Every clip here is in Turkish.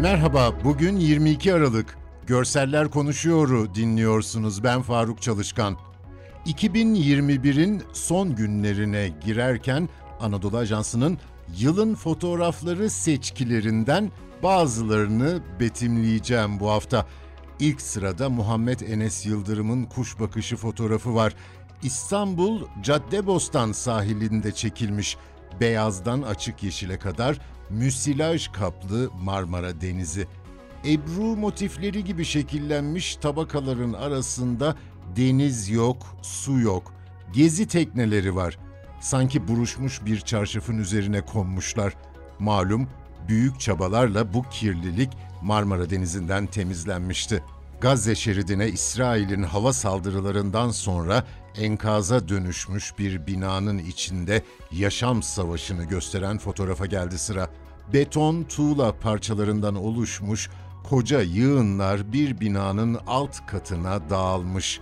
Merhaba, bugün 22 Aralık. Görseller Konuşuyor'u dinliyorsunuz. Ben Faruk Çalışkan. 2021'in son günlerine girerken Anadolu Ajansı'nın yılın fotoğrafları seçkilerinden bazılarını betimleyeceğim bu hafta. İlk sırada Muhammed Enes Yıldırım'ın kuş bakışı fotoğrafı var. İstanbul Caddebostan sahilinde çekilmiş. Beyazdan açık yeşile kadar müsilaj kaplı Marmara Denizi. Ebru motifleri gibi şekillenmiş tabakaların arasında deniz yok, su yok. Gezi tekneleri var. Sanki buruşmuş bir çarşafın üzerine konmuşlar. Malum büyük çabalarla bu kirlilik Marmara Denizi'nden temizlenmişti. Gazze şeridine İsrail'in hava saldırılarından sonra enkaza dönüşmüş bir binanın içinde yaşam savaşını gösteren fotoğrafa geldi sıra. Beton tuğla parçalarından oluşmuş koca yığınlar bir binanın alt katına dağılmış.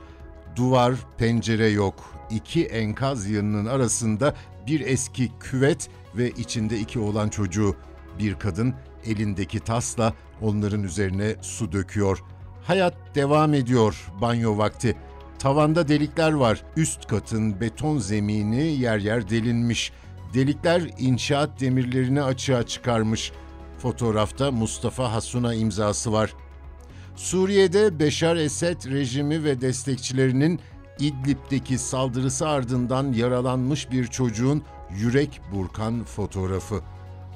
Duvar, pencere yok. İki enkaz yığınının arasında bir eski küvet ve içinde iki olan çocuğu. Bir kadın elindeki tasla onların üzerine su döküyor. Hayat devam ediyor banyo vakti. Tavanda delikler var. Üst katın beton zemini yer yer delinmiş. Delikler inşaat demirlerini açığa çıkarmış. Fotoğrafta Mustafa Hasuna imzası var. Suriye'de Beşar Esed rejimi ve destekçilerinin İdlib'deki saldırısı ardından yaralanmış bir çocuğun yürek burkan fotoğrafı.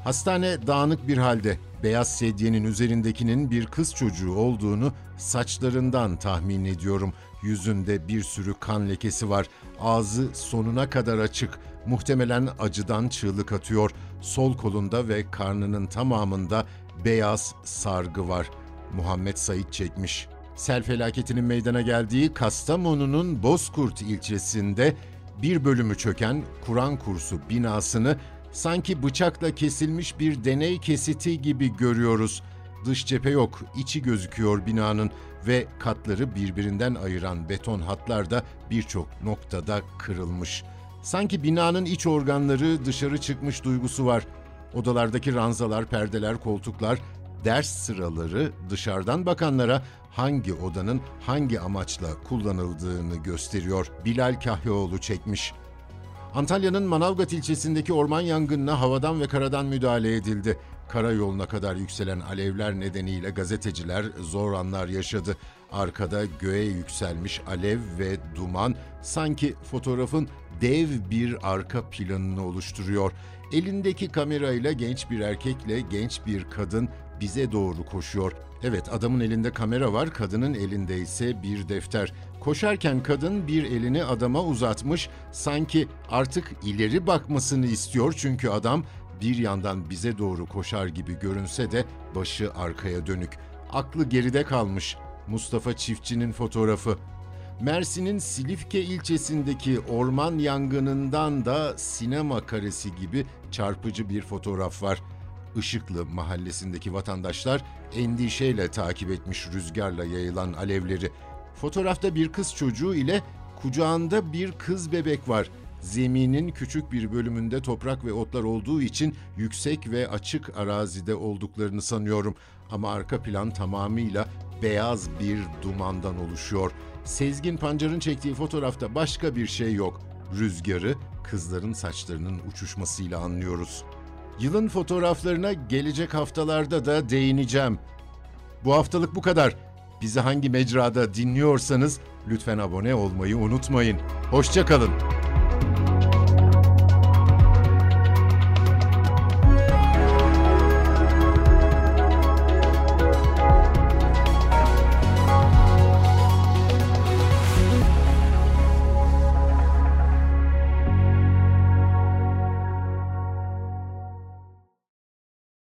Hastane dağınık bir halde. Beyaz sedyenin üzerindekinin bir kız çocuğu olduğunu saçlarından tahmin ediyorum. Yüzünde bir sürü kan lekesi var. Ağzı sonuna kadar açık. Muhtemelen acıdan çığlık atıyor. Sol kolunda ve karnının tamamında beyaz sargı var. Muhammed Said çekmiş. Sel felaketinin meydana geldiği Kastamonu'nun Bozkurt ilçesinde bir bölümü çöken Kur'an kursu binasını sanki bıçakla kesilmiş bir deney kesiti gibi görüyoruz. Dış cephe yok, içi gözüküyor binanın ve katları birbirinden ayıran beton hatlar da birçok noktada kırılmış. Sanki binanın iç organları dışarı çıkmış duygusu var. Odalardaki ranzalar, perdeler, koltuklar, ders sıraları dışarıdan bakanlara hangi odanın hangi amaçla kullanıldığını gösteriyor. Bilal Kahyaoğlu çekmiş. Antalya'nın Manavgat ilçesindeki orman yangınına havadan ve karadan müdahale edildi. Karayoluna kadar yükselen alevler nedeniyle gazeteciler zor anlar yaşadı. Arkada göğe yükselmiş alev ve duman sanki fotoğrafın dev bir arka planını oluşturuyor. Elindeki kamerayla genç bir erkekle genç bir kadın bize doğru koşuyor. Evet adamın elinde kamera var, kadının elinde ise bir defter. Koşarken kadın bir elini adama uzatmış, sanki artık ileri bakmasını istiyor çünkü adam bir yandan bize doğru koşar gibi görünse de başı arkaya dönük. Aklı geride kalmış. Mustafa Çiftçi'nin fotoğrafı. Mersin'in Silifke ilçesindeki orman yangınından da sinema karesi gibi çarpıcı bir fotoğraf var. Işıklı mahallesindeki vatandaşlar endişeyle takip etmiş rüzgarla yayılan alevleri. Fotoğrafta bir kız çocuğu ile kucağında bir kız bebek var. Zeminin küçük bir bölümünde toprak ve otlar olduğu için yüksek ve açık arazide olduklarını sanıyorum. Ama arka plan tamamıyla beyaz bir dumandan oluşuyor. Sezgin Pancar'ın çektiği fotoğrafta başka bir şey yok. Rüzgarı kızların saçlarının uçuşmasıyla anlıyoruz. Yılın fotoğraflarına gelecek haftalarda da değineceğim. Bu haftalık bu kadar. Bizi hangi mecrada dinliyorsanız lütfen abone olmayı unutmayın. Hoşçakalın.